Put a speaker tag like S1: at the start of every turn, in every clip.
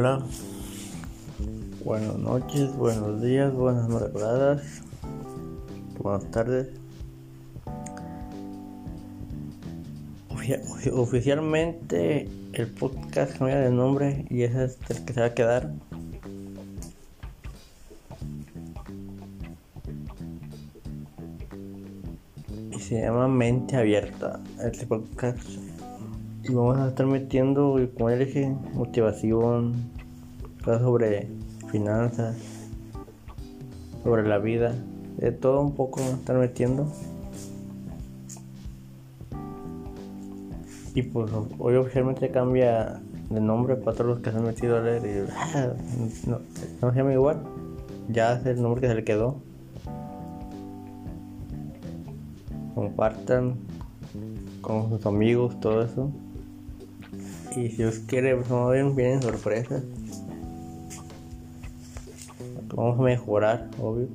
S1: Hola, buenas noches, buenos días, buenas madrugadas, buenas tardes. Oficialmente el podcast cambia de nombre y ese es el que se va a quedar. Y se llama Mente Abierta, este podcast y vamos a estar metiendo, como ya dije, motivación, sobre finanzas, sobre la vida, de todo un poco vamos a estar metiendo. Y pues hoy oficialmente cambia de nombre para todos los que se han metido a leer y no, no se llama igual. Ya es el nombre que se le quedó. Compartan con sus amigos, todo eso. Y si os quiere, pues a ver, vienen sorpresas. Vamos a mejorar, obvio.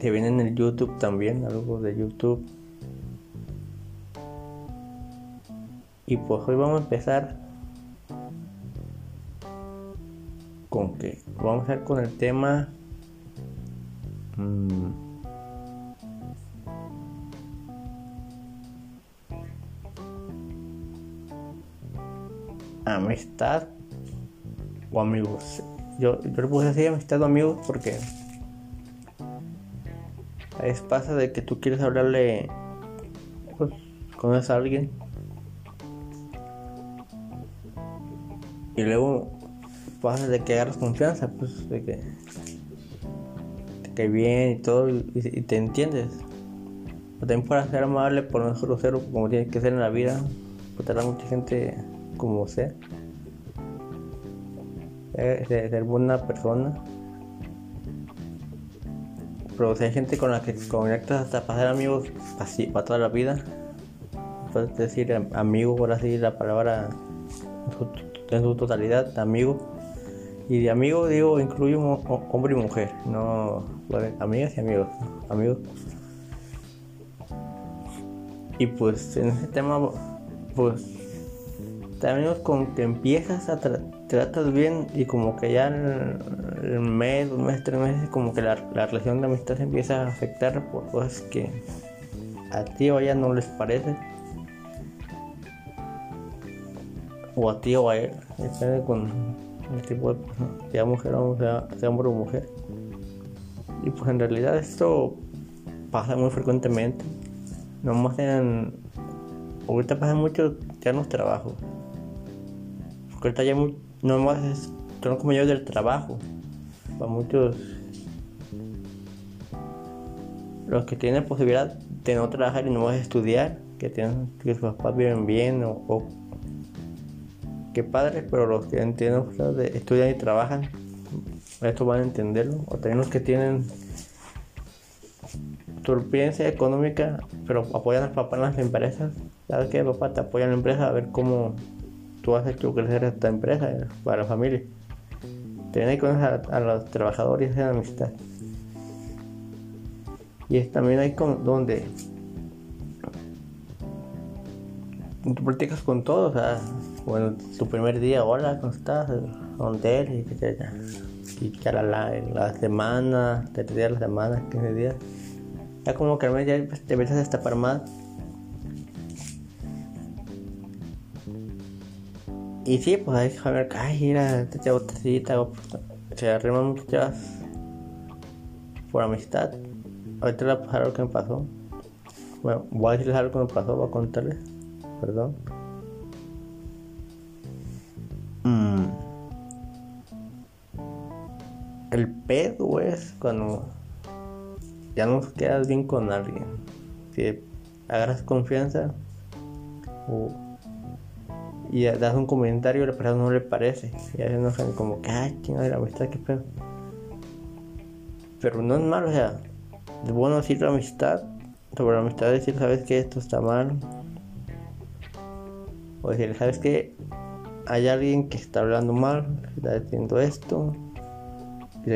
S1: Se viene en el YouTube también, algo de YouTube. Y pues hoy vamos a empezar con que vamos a ver con el tema mmm, amistad o amigos. Yo, yo le puse así amistad o amigos porque a veces pasa de que tú quieres hablarle, pues, conoces a alguien y luego pasa de que agarras confianza, pues, de que te cae bien y todo y, te entiendes. O también para ser amable, por no ser como tiene que ser en la vida, porque mucha gente como sea. De, ser buena persona. Pero si hay gente con la que conectas hasta para ser amigos así, para toda la vida. Puedes decir amigo, por así la palabra en su, totalidad, amigo. Y de amigo digo incluye hombre y mujer, no amigas y amigos, amigos. Y pues en ese tema, pues también con que empiezas a tratar bien y como que ya el, mes, un mes, tres meses, como que la, relación de amistad se empieza a afectar por cosas que a ti o a ella no les parece. O a ti o a él, depende con el tipo de persona, sea mujer o sea, sea hombre o mujer. Y pues en realidad esto pasa muy frecuentemente. No más en. Ahorita pasa mucho ya en los trabajos ahorita ya no más son yo del trabajo. Para muchos, los que tienen posibilidad de no trabajar y no más estudiar, que tienen que sus papás viven bien o, o que padres, pero los que tienen de estudian y trabajan, esto van a entenderlo. O también los que tienen turbulencia económica, pero apoyan a los papás en las empresas. ¿Sabes qué? Papá te apoya en la empresa a ver cómo tú has hecho crecer esta empresa eh, para la familia. Tener que conocer a, los trabajadores de amistad. Y es, también hay con, donde tú practicas con todos, sea, bueno, tu primer día, hola, ¿cómo estás? ¿Dónde eres? Y, y la, la semana, tres días la semana, 15 días. Ya como que al menos ya te empiezas a destapar más Y sí, pues hay que ver, ay, mira, te llevo tacita, se arriman muchas por amistad. Ahorita voy a pasar lo que me pasó. Bueno, voy a decirles algo que me pasó, voy a contarles. Perdón. Mm. El pedo es cuando ya no quedas bien con alguien. Si agarras confianza o y das un comentario y a la persona no le parece. Y a veces enojan como que, ay, chingada de la amistad, qué pedo. Pero no es malo, o sea, es bueno decir la amistad, sobre la amistad decir, sabes que esto está mal. O decir, sabes que hay alguien que está hablando mal, está diciendo esto. Y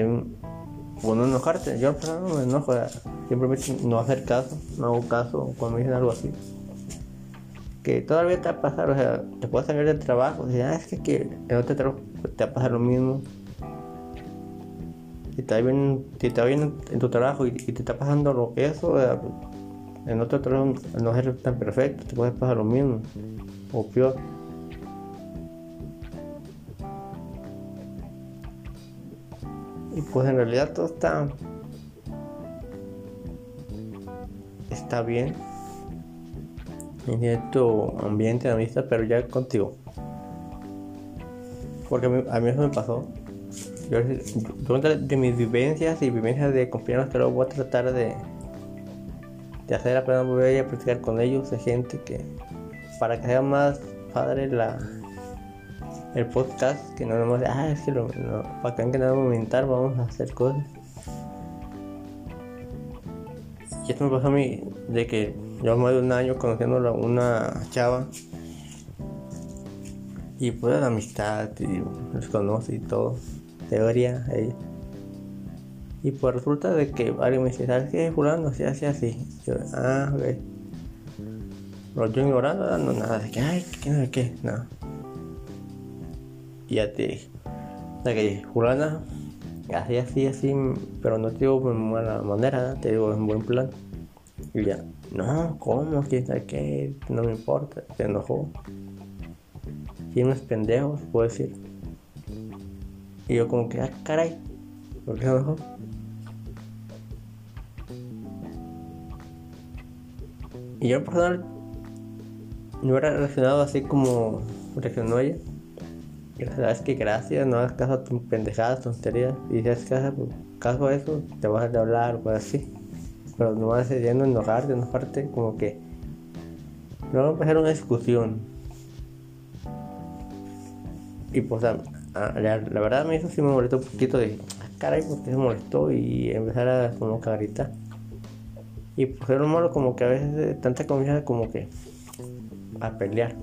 S1: o no enojarte, yo no me enojo, simplemente no hacer caso, no hago caso cuando me dicen algo así. Que todavía te va a pasar, o sea, te puedes salir del trabajo, y ah, es que, que en otro trabajo te va a pasar lo mismo. Si te va bien, si te bien en tu trabajo y, te está pasando eso, en otro trabajo no es tan perfecto, te puede pasar lo mismo, o peor. Y pues en realidad todo está está bien en cierto ambiente de amistad, pero ya contigo. Porque a mí, eso me pasó. Yo, de mis vivencias y vivencias de compañeros que luego voy a tratar de, de hacer la pena volver a practicar con ellos, de gente que para que sea más padre la el podcast, que no nomás ah, es que lo, no, para que no comentar, vamos a hacer cosas. Y esto me pasó a mí de que yo más de un año conociendo a una chava y pues la amistad y los conoce y todo, teoría. Y pues resulta de que alguien me dice, ¿sabes qué? Fulano se hace así. Yo, ah, ok. Pero yo ignorando, no nada, de que, ay, que no sé qué, nada. Y ya te dije, de que fulana así, así, así, pero no te digo en mala manera, te digo en buen plan. Y ya, no, ¿cómo? ¿Quién sabe qué? No me importa, se enojó. Tienes pendejos, puedo decir. Y yo como que, ah, caray, ¿por qué se enojó? Y yo personal no era relacionado así como reaccionó ella. Y sabes que gracias, no hagas caso a tus pendejadas, tonterías. Y si haces caso, caso a eso, te vas a hablar o así. Pero no vas a yendo a enojarte, enojarte, como que. No va a empezar una discusión. Y pues, la, verdad, a mí eso sí me molestó un poquito de. Ah, caray, porque se molestó y empezar a como que a gritar. Y pues era malo como que a veces tanta confianza como que a pelear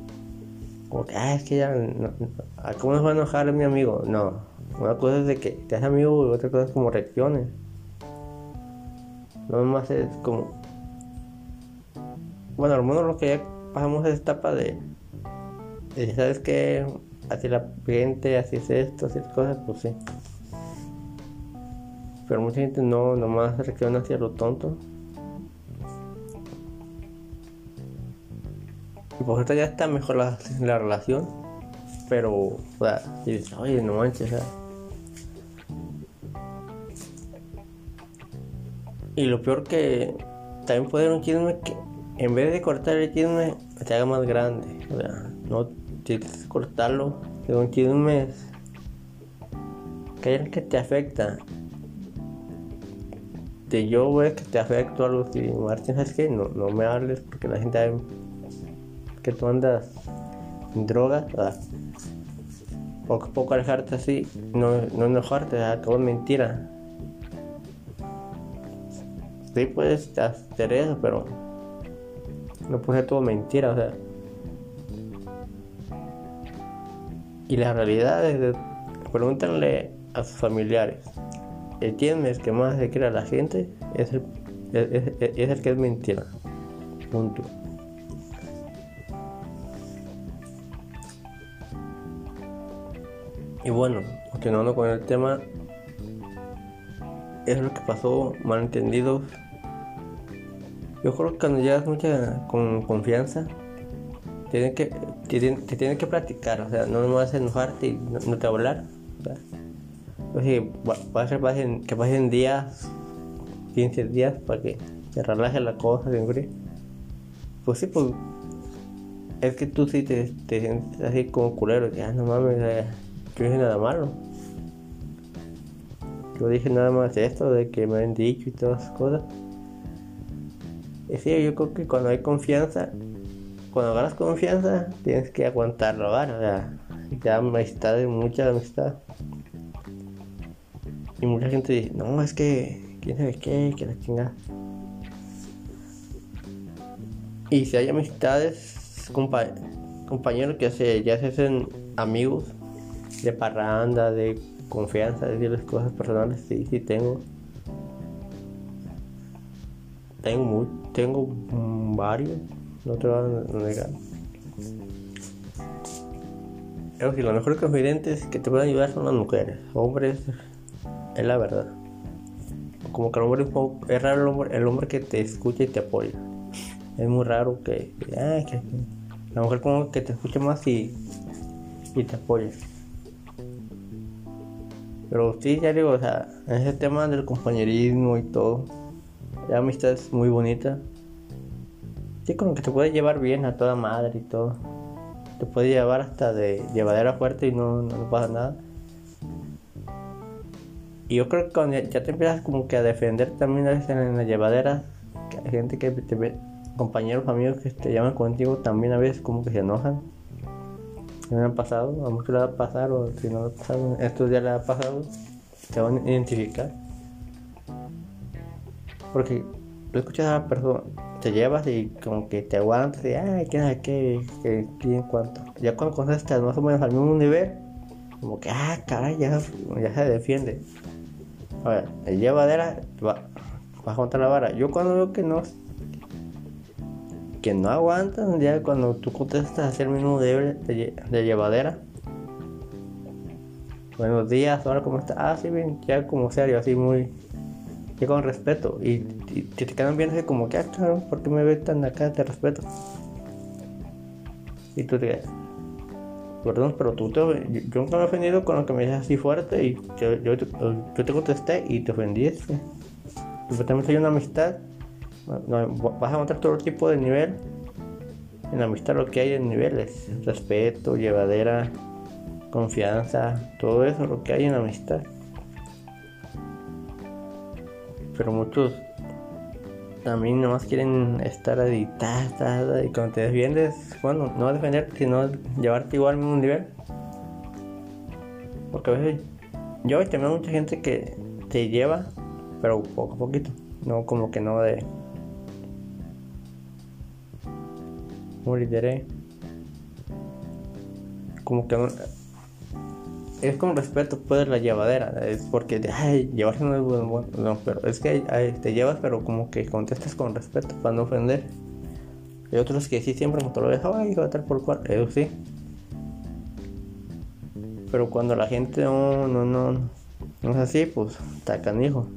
S1: como que, ah, es que ya, ¿cómo nos va a enojar mi amigo? No, una cosa es de que te haces amigo y otra cosa es como reacciones. No más es como, bueno, menos lo que ya pasamos esa etapa de, de ¿sabes qué? Así la gente, así es esto, así es cosas, pues sí. Pero mucha gente no, nomás reacciona hacia lo tonto. Y por ya está mejor la, relación. Pero, o sea, y dices, oye, no manches, Y lo peor que también puede ser un chisme que en vez de cortar el chisme, se haga más grande. O sea, no tienes que cortarlo. De un chisme que que te afecta. De yo, ve que te afecto algo si Martín, ¿sabes qué? No, no me hables porque la gente que tú andas en drogas, poco a poco alejarte así, no, no enojarte, acabo de mentira. Sí puedes hacer eso, pero no puede ser todo mentira, o sea. Y la realidad es de, pregúntenle a sus familiares. El que más se crea la gente es el, es, es el que es mentira. Punto. Y bueno, continuando con el tema, es lo que pasó, malentendidos. Yo creo que cuando llegas mucha con confianza, tienen que, te, tienen que practicar, o sea, no vas a enojarte y no, te va a hablar. O sea, va, a ser que pasen días, 15 días para que se relaje la cosa, Pues sí, pues es que tú sí te, sientes así como culero, que ah, no mames, yo dije nada malo. Yo dije nada más esto de que me han dicho y todas esas cosas. Y sí, yo creo que cuando hay confianza, cuando ganas confianza, tienes que aguantarlo, ¿vale? O sea, ya amistad, mucha amistad. Y mucha gente dice, no, es que, quién sabe qué, que la chingada. Y si hay amistades, compañeros que se, ya se hacen amigos, de parranda, de confianza, de decirles cosas personales, sí, sí tengo. Tengo, muy, tengo varios, no te voy a negar. Pero si los mejores confidentes que te pueden ayudar son las mujeres. Hombres, es la verdad. Como que el hombre es raro el hombre, el hombre que te escucha y te apoya. Es muy raro que, ah, que la mujer como que te escuche más y, y te apoye. Pero sí, ya digo, o sea, en ese tema del compañerismo y todo, la amistad es muy bonita. Sí, como que te puede llevar bien a toda madre y todo. Te puede llevar hasta de llevadera fuerte y no, no, pasa nada. Y yo creo que cuando ya te empiezas como que a defender también a veces en la llevadera, que hay gente que te ve, compañeros, amigos que te llaman contigo también a veces como que se enojan me han pasado, a muchos le va a pasar, o si no le ha pasado, estos días le ha pasado, se van a identificar. Porque tú escuchas a la persona, te llevas y como que te aguantas y, ay, ¿qué es qué, qué, qué, en cuanto? Ya cuando conoces más o menos al mismo nivel, como que, ah, caray, ya, ya se defiende. A ver, el llevadera va, va a contar la vara. Yo cuando veo que no que no aguantan ya cuando tú contestas hacia el mismo de, de, llevadera. Buenos días, ahora cómo estás, ah, sí, bien, ya como serio, así muy, ya con respeto. Y, te quedan viendo así como que, ah, claro, ¿por qué me ves tan acá? Te respeto. Y tú te perdón, pero tú te, yo, nunca me he ofendido con lo que me dices así fuerte y yo, yo, te contesté y te ofendiste. también soy una amistad vas a encontrar todo tipo de nivel. En amistad lo que hay en niveles, respeto, llevadera, confianza, todo eso lo que hay en amistad. Pero muchos también nomás quieren estar editadas y cuando te defiendes, bueno, no defender sino llevarte igual al mismo nivel. Porque a veces yo también hay mucha gente que te lleva, pero poco a poquito, no como que no de moriré. Como que es con respeto pues la llevadera, es porque ay, llevarse no es bueno, no, pero es que te llevas pero como que contestas con respeto para no ofender. Hay otros que sí siempre me lo dejan, ay, va a estar por cual, eso sí. Pero cuando la gente no, no, no, no es así, pues está canijo.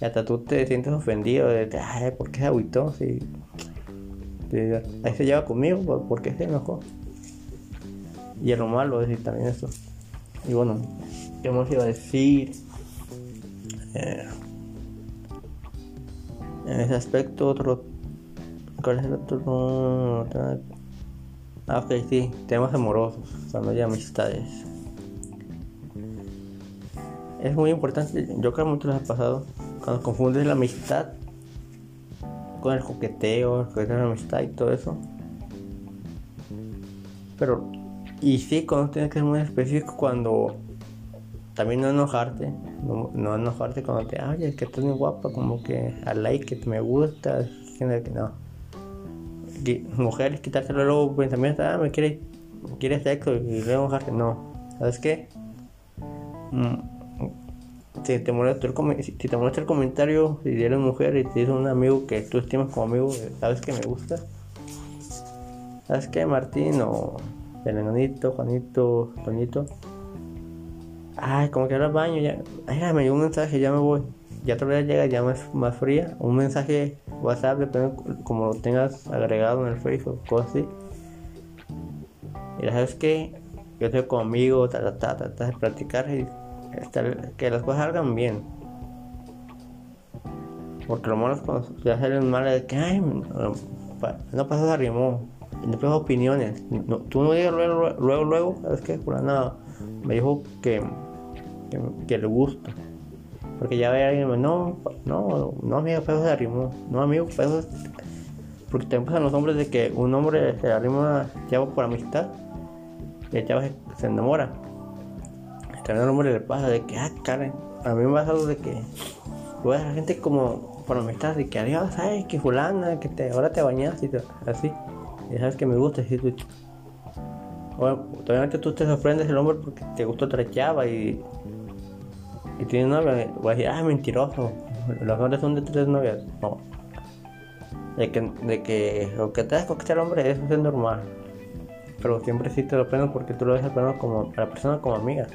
S1: Y hasta tú te sientes ofendido de, ay, ¿por se agüitó? Si ahí se lleva conmigo porque se enojó. Y es lo malo decir también eso. Y bueno, ¿qué más iba a decir? Eh, en ese aspecto, otro. ¿Cuál es el otro? Ah, ok, sí, temas amorosos, cuando hay amistades. Es muy importante, yo creo que mucho les ha pasado, cuando confundes la amistad con el coqueteo, con la amistad y todo eso. Pero, y sí, cuando tienes que ser muy específico, cuando también no enojarte, no, enojarte cuando te, ay, es que estás muy guapa, como que al like, que me gusta, que no. mujeres, quitárselo luego pensamiento, ah, me quiere, quiere sexo y luego enojarte, no. ¿Sabes qué? Mm si te molesta el, si te molesta el comentario, si eres mujer y te dice un amigo que tú estimas como amigo, sabes que me gusta, sabes que Martín o el enanito, Juanito, Toñito, ay, como que ahora baño, ya, ay, me llegó un mensaje, ya me voy, ya otra vez llega ya más, más fría, un mensaje WhatsApp, depende como lo tengas agregado en el Facebook, cosas así. Y sabes que yo estoy conmigo, ta, ta, ta, ta, de practicar y que las cosas salgan bien. Porque lo malo es cuando ya salen mal de que, ay, no, pasas a rimón. Después opiniones. tú no digas luego, luego, luego, ¿sabes qué? nada me dijo que, que, le gusta. Porque ya ve alguien, no, no, no amigo, pesos de rimón. No amigo, pesos. Porque también pasan los hombres de que un hombre se arrima a chavo por amistad y el chavo se enamora también al hombre le pasa de que, ah, Karen, a mí me pasa algo de que, pues la gente como por amistad, de que adiós, sabes que fulana, que te, ahora te bañas y así, y sabes que me gusta, y tú, bueno, todavía tú te sorprendes el hombre porque te gustó otra chava y, y tiene novia, voy a decir, ah, mentiroso, los hombres son de tres novias, no. De que, de que lo que te das con el hombre, eso es normal. pero siempre sí te lo prendo porque tú lo ves al como a la persona como amiga.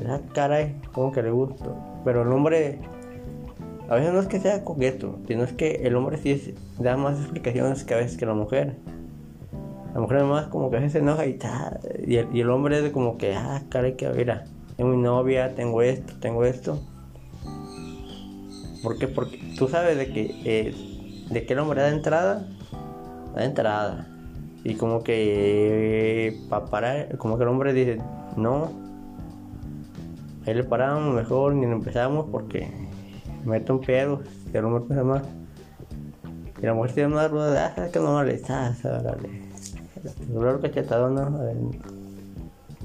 S1: Esa caray, como que le gusto. Pero el hombre, a veces no es que sea coqueto, sino es que el hombre sí da más explicaciones que a veces que la mujer. La mujer más como que a veces se enoja y, y, el, y el hombre es como que, ah, caray, que mira, tengo mi novia, tengo esto, tengo esto. ¿Por qué? Porque tú sabes de que, eh, de que el hombre da entrada, da entrada. Y como que eh, para parar, como que el hombre dice, no, ahí le paramos mejor ni empezamos porque me meto un pedo, y el hombre pesa más. Y la mujer tiene una rueda ah, que no le estás, dale. El cachetado, no,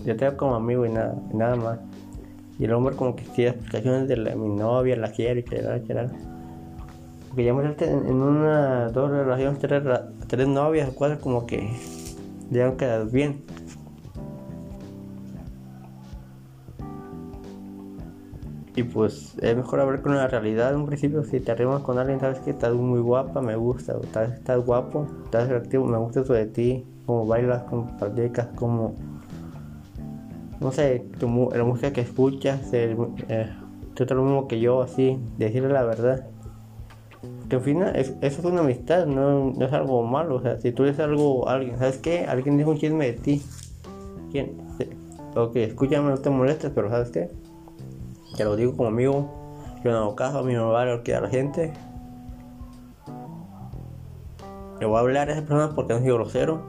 S1: yo tengo como amigo y nada, nada más. Y el hombre como que tiene explicaciones de mi novia, la quiere, quiere, quiere. Porque ya me en, una, dos relaciones, tres, tres novias, cuatro, como que ya han quedado bien. Y pues es mejor hablar con la realidad en un principio. Si te arrimas con alguien, sabes que estás muy guapa, me gusta, estás, estás guapo, estás atractivo, me gusta eso de ti, cómo bailas, cómo practicas, cómo no sé, la música que escuchas, el, eh, lo mismo que yo, así, decirle la verdad. Que al final, eso es una amistad, no, es algo malo. O sea, si tú dices algo a alguien, ¿sabes qué? Alguien dijo un chisme de ti. ¿Quién? Ok, escúchame, no te molestes, pero ¿sabes qué? Te lo digo como amigo. Yo no hago caso, a mí me vale lo que a la gente. Le voy a hablar a esa persona porque no soy grosero.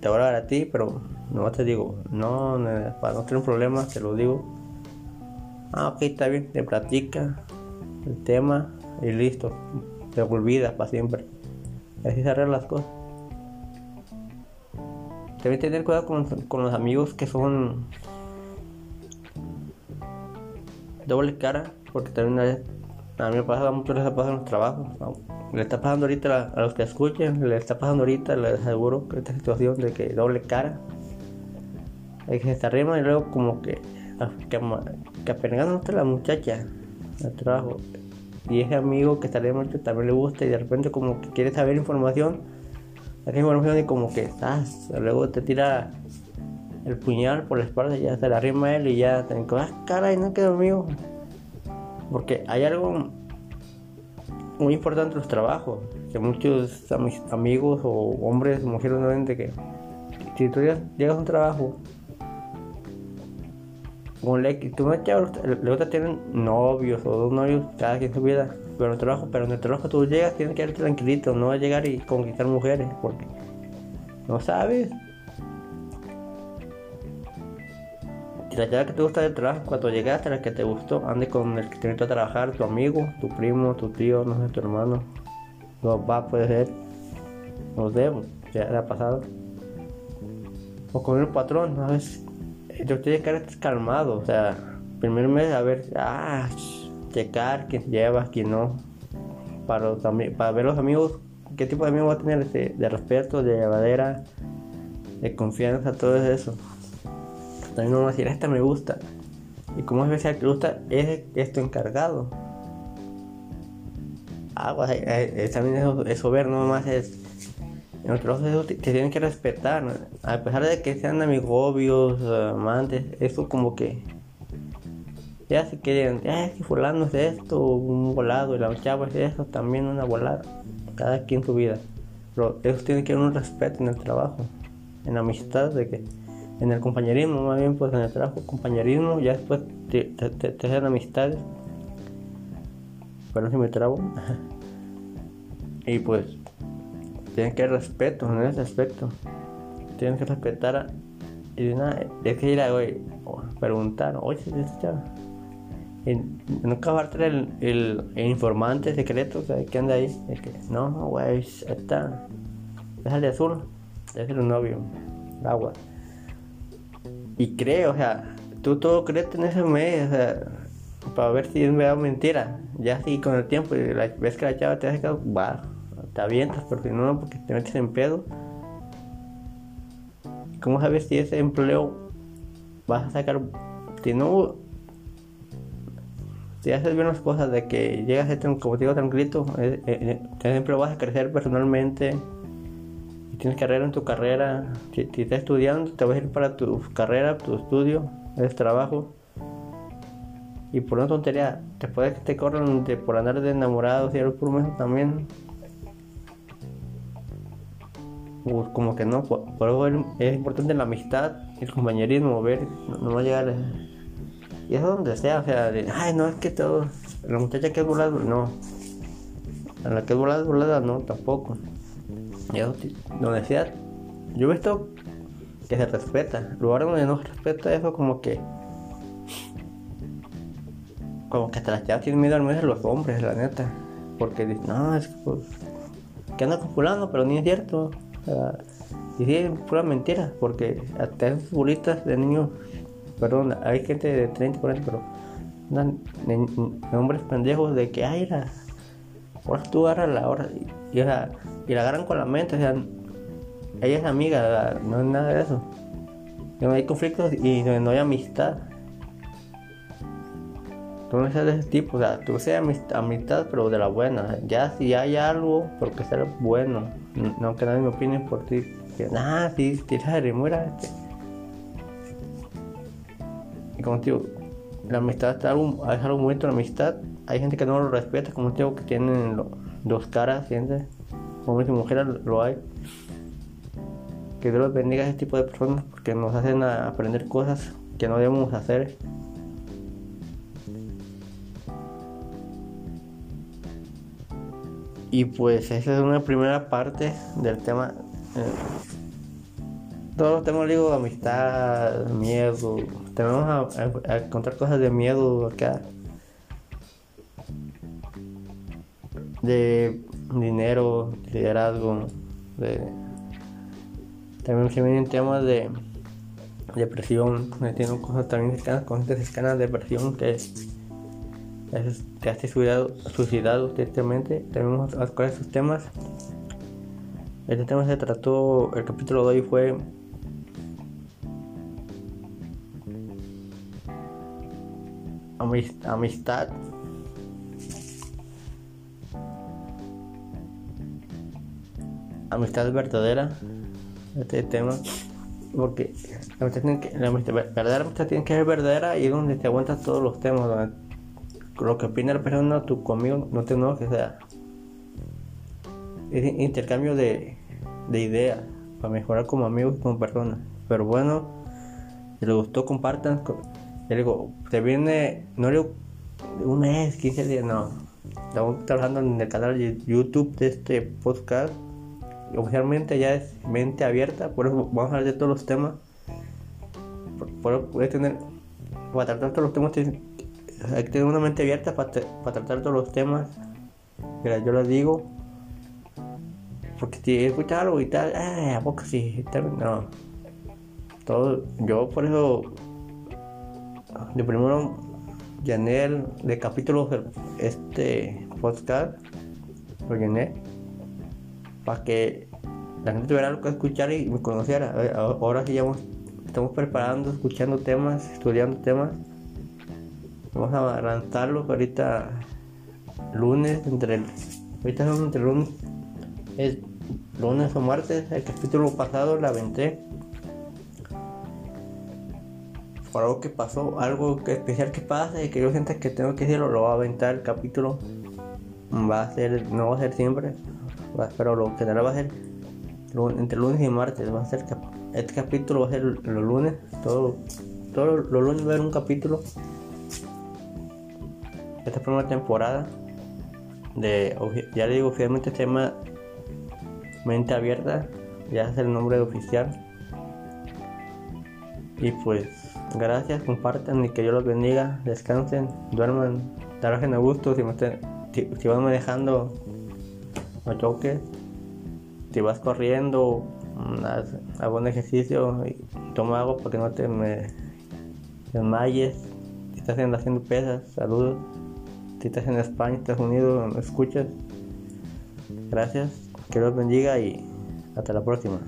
S1: Te voy a hablar a ti, pero no te digo, no, para no tener problema, te lo digo. Ah, ok, está bien, te platica el tema y listo. Te olvidas para siempre. Así se arreglan las cosas. Debes tener cuidado con, los amigos que son doble cara, porque también a mí me pasa mucho les pasa en los trabajos. Le está pasando ahorita a los que escuchen, le está pasando ahorita, les aseguro, esta situación de que doble cara hay que arriba y luego como que, que, que la muchacha al trabajo. Y ese amigo que está mucho también le gusta y de repente como que quiere saber información. Esa información y como que estás, luego te tira el puñal por la espalda ya se la arrima él y ya te ah, caray, no quedó amigo. Porque hay algo muy importante en los trabajos, que muchos amigos o hombres mujeres no ven de que si tú llegas a un trabajo un le, tú me chavos, luego tienen novios o dos novios cada quien su vida, pero en el trabajo, pero en el trabajo tú llegas, tienes que ir tranquilito, no llegar y conquistar mujeres, porque no sabes. La chava que te gusta del trabajo, cuando llegaste, la que te gustó, ande con el que te invitó a trabajar, tu amigo, tu primo, tu tío, no sé, tu hermano, tu papá puede ser, nos debo, ya ha pasado. O con el patrón, a veces yo tienes que estar calmado, o sea, primero mes a ver, ah, checar quién lleva, quién no, para, para ver los amigos, qué tipo de amigos va a tener, este, de respeto, de llevadera, de confianza, todo eso. También uno va a decir, esta me gusta. Y como es especial que gusta, es esto encargado. Ah, también eso, eso ver, no más es en otros trabajo te, tienen que respetar, a pesar de que sean amigobios, amantes, eso como que ya se quieren, eh, si fulano es esto, un volado, y la chava es eso, también una volada, cada quien su vida. Pero ellos tienen que tener un respeto en el trabajo, en la amistad, de que en el compañerismo, más bien pues en el trabajo, compañerismo, ya después te, te, hacen amistades. Pero si me trabo. y pues tienen que respeto en ese aspecto. Tienen que respetar a, y de nada, es que ir a preguntar, oye. Y nunca va a traer el, el, informante secreto que anda ahí. Es que, no, güey, está. Déjale azul, déjale un novio, agua. Y creo, o sea, tú todo crees en ese mes, o sea, para ver si es verdad o mentira. Ya así con el tiempo, y la, ves que la chava te hace que, va, te avientas, porque no, porque te metes en pedo. ¿Cómo sabes si ese empleo vas a sacar? Si no, si haces bien las cosas de que llegas a ser, como te digo, tranquilito, eh, eh, eh empleo vas a crecer personalmente tienes carrera en tu carrera, si, estás estudiando, te vas a ir para tu carrera, tu estudio, es trabajo. Y por una tontería, después de que te corran de, por andar de enamorados y algo por un también. Pues como que no, por, eso es importante la amistad, el compañerismo, ver, no, va a llegar. Y eso donde sea, o sea, ay, no es que todo, la muchacha que es volada, no. La que es volada, volada, no, tampoco. Donde sea, yo he visto que se respeta. Lugar donde no se respeta eso, como que. Como que hasta las chavas tienen miedo al menos los hombres, la neta. Porque dicen, no, es que pues. Que anda pero ni es cierto. Y sí, es pura mentira. Porque hasta esos futbolistas de niños. Perdón, hay gente de 30, 40, pero. Andan hombres pendejos de que, ay. Ahora tú agarras la hora. Y, y, la, y la agarran con la mente, o sea, ella es amiga, no es nada de eso. No hay conflictos y no, hay amistad. Tú no seas de ese tipo, o sea, tú seas amistad, pero de la buena. Ya si hay algo, porque sea bueno. No que nadie me opine por ti. Que, ah, sí, tiras de remuera. Este. Y como digo, la amistad es algo, es algo muy la amistad. Hay gente que no lo respeta, como digo, que tienen dos caras, ¿sientes? hombres y mujeres lo hay. Que Dios bendiga a ese tipo de personas porque nos hacen aprender cosas que no debemos hacer. Y pues esa es una primera parte del tema. Eh, todos los temas digo amistad, miedo. Tenemos a, a, encontrar cosas de miedo acá. De dinero, liderazgo, de, también se vienen temas de depresión, tengo cosas también cercanas, con cercanas de depresión que, que has suicidado, suicidado tristemente, tenemos a tocar esos temas. Este tema se trató, el capítulo de hoy fue amistad amistad verdadera, este tema, porque la amistad, tiene la amistad, verdadera amistad tiene que ser verdadera y es donde te aguantas todos los temas, donde lo que opina la persona, tú conmigo no te que sea. Es intercambio de, de ideas para mejorar como amigos y como personas. Pero bueno, si les gustó, compartan. le digo, te viene, no digo un mes, 15 días, no. Estamos trabajando en el canal de YouTube de este podcast oficialmente ya es mente abierta, por eso vamos a hablar de todos los temas. Por, por tener, para tratar todos los temas, hay que tener una mente abierta para, para tratar todos los temas. Mira, yo les digo, porque si escuchas algo y tal, eh, a poco sí, no. Todo, yo por eso, de primero, llené de capítulos este podcast, lo llené para que la gente tuviera algo que escuchar y me conociera. Ahora sí ya estamos preparando, escuchando temas, estudiando temas. Vamos a lanzarlo ahorita lunes, entre el, ahorita son entre lunes, es lunes o martes, el capítulo pasado la aventé. Por algo que pasó, algo que especial que pasa y que yo sienta que tengo que decirlo, lo va a aventar el capítulo. Va a ser, no va a ser siempre, pero lo general va a ser entre lunes y martes. Va a ser este capítulo va a ser los lunes. Todo, todos los lunes va a haber un capítulo. Esta primera temporada de ya le digo oficialmente se llama Mente Abierta. Ya es el nombre oficial. Y pues gracias, compartan y que Dios los bendiga, descansen, duerman, trabajen a gusto si, me si van manejando no choques. Si vas corriendo, haz, un ejercicio toma agua para que no te desmayes. Si estás haciendo pesas, saludos. Si estás en España, Estados Unidos, me escuchas. Gracias, que Dios bendiga y hasta la próxima.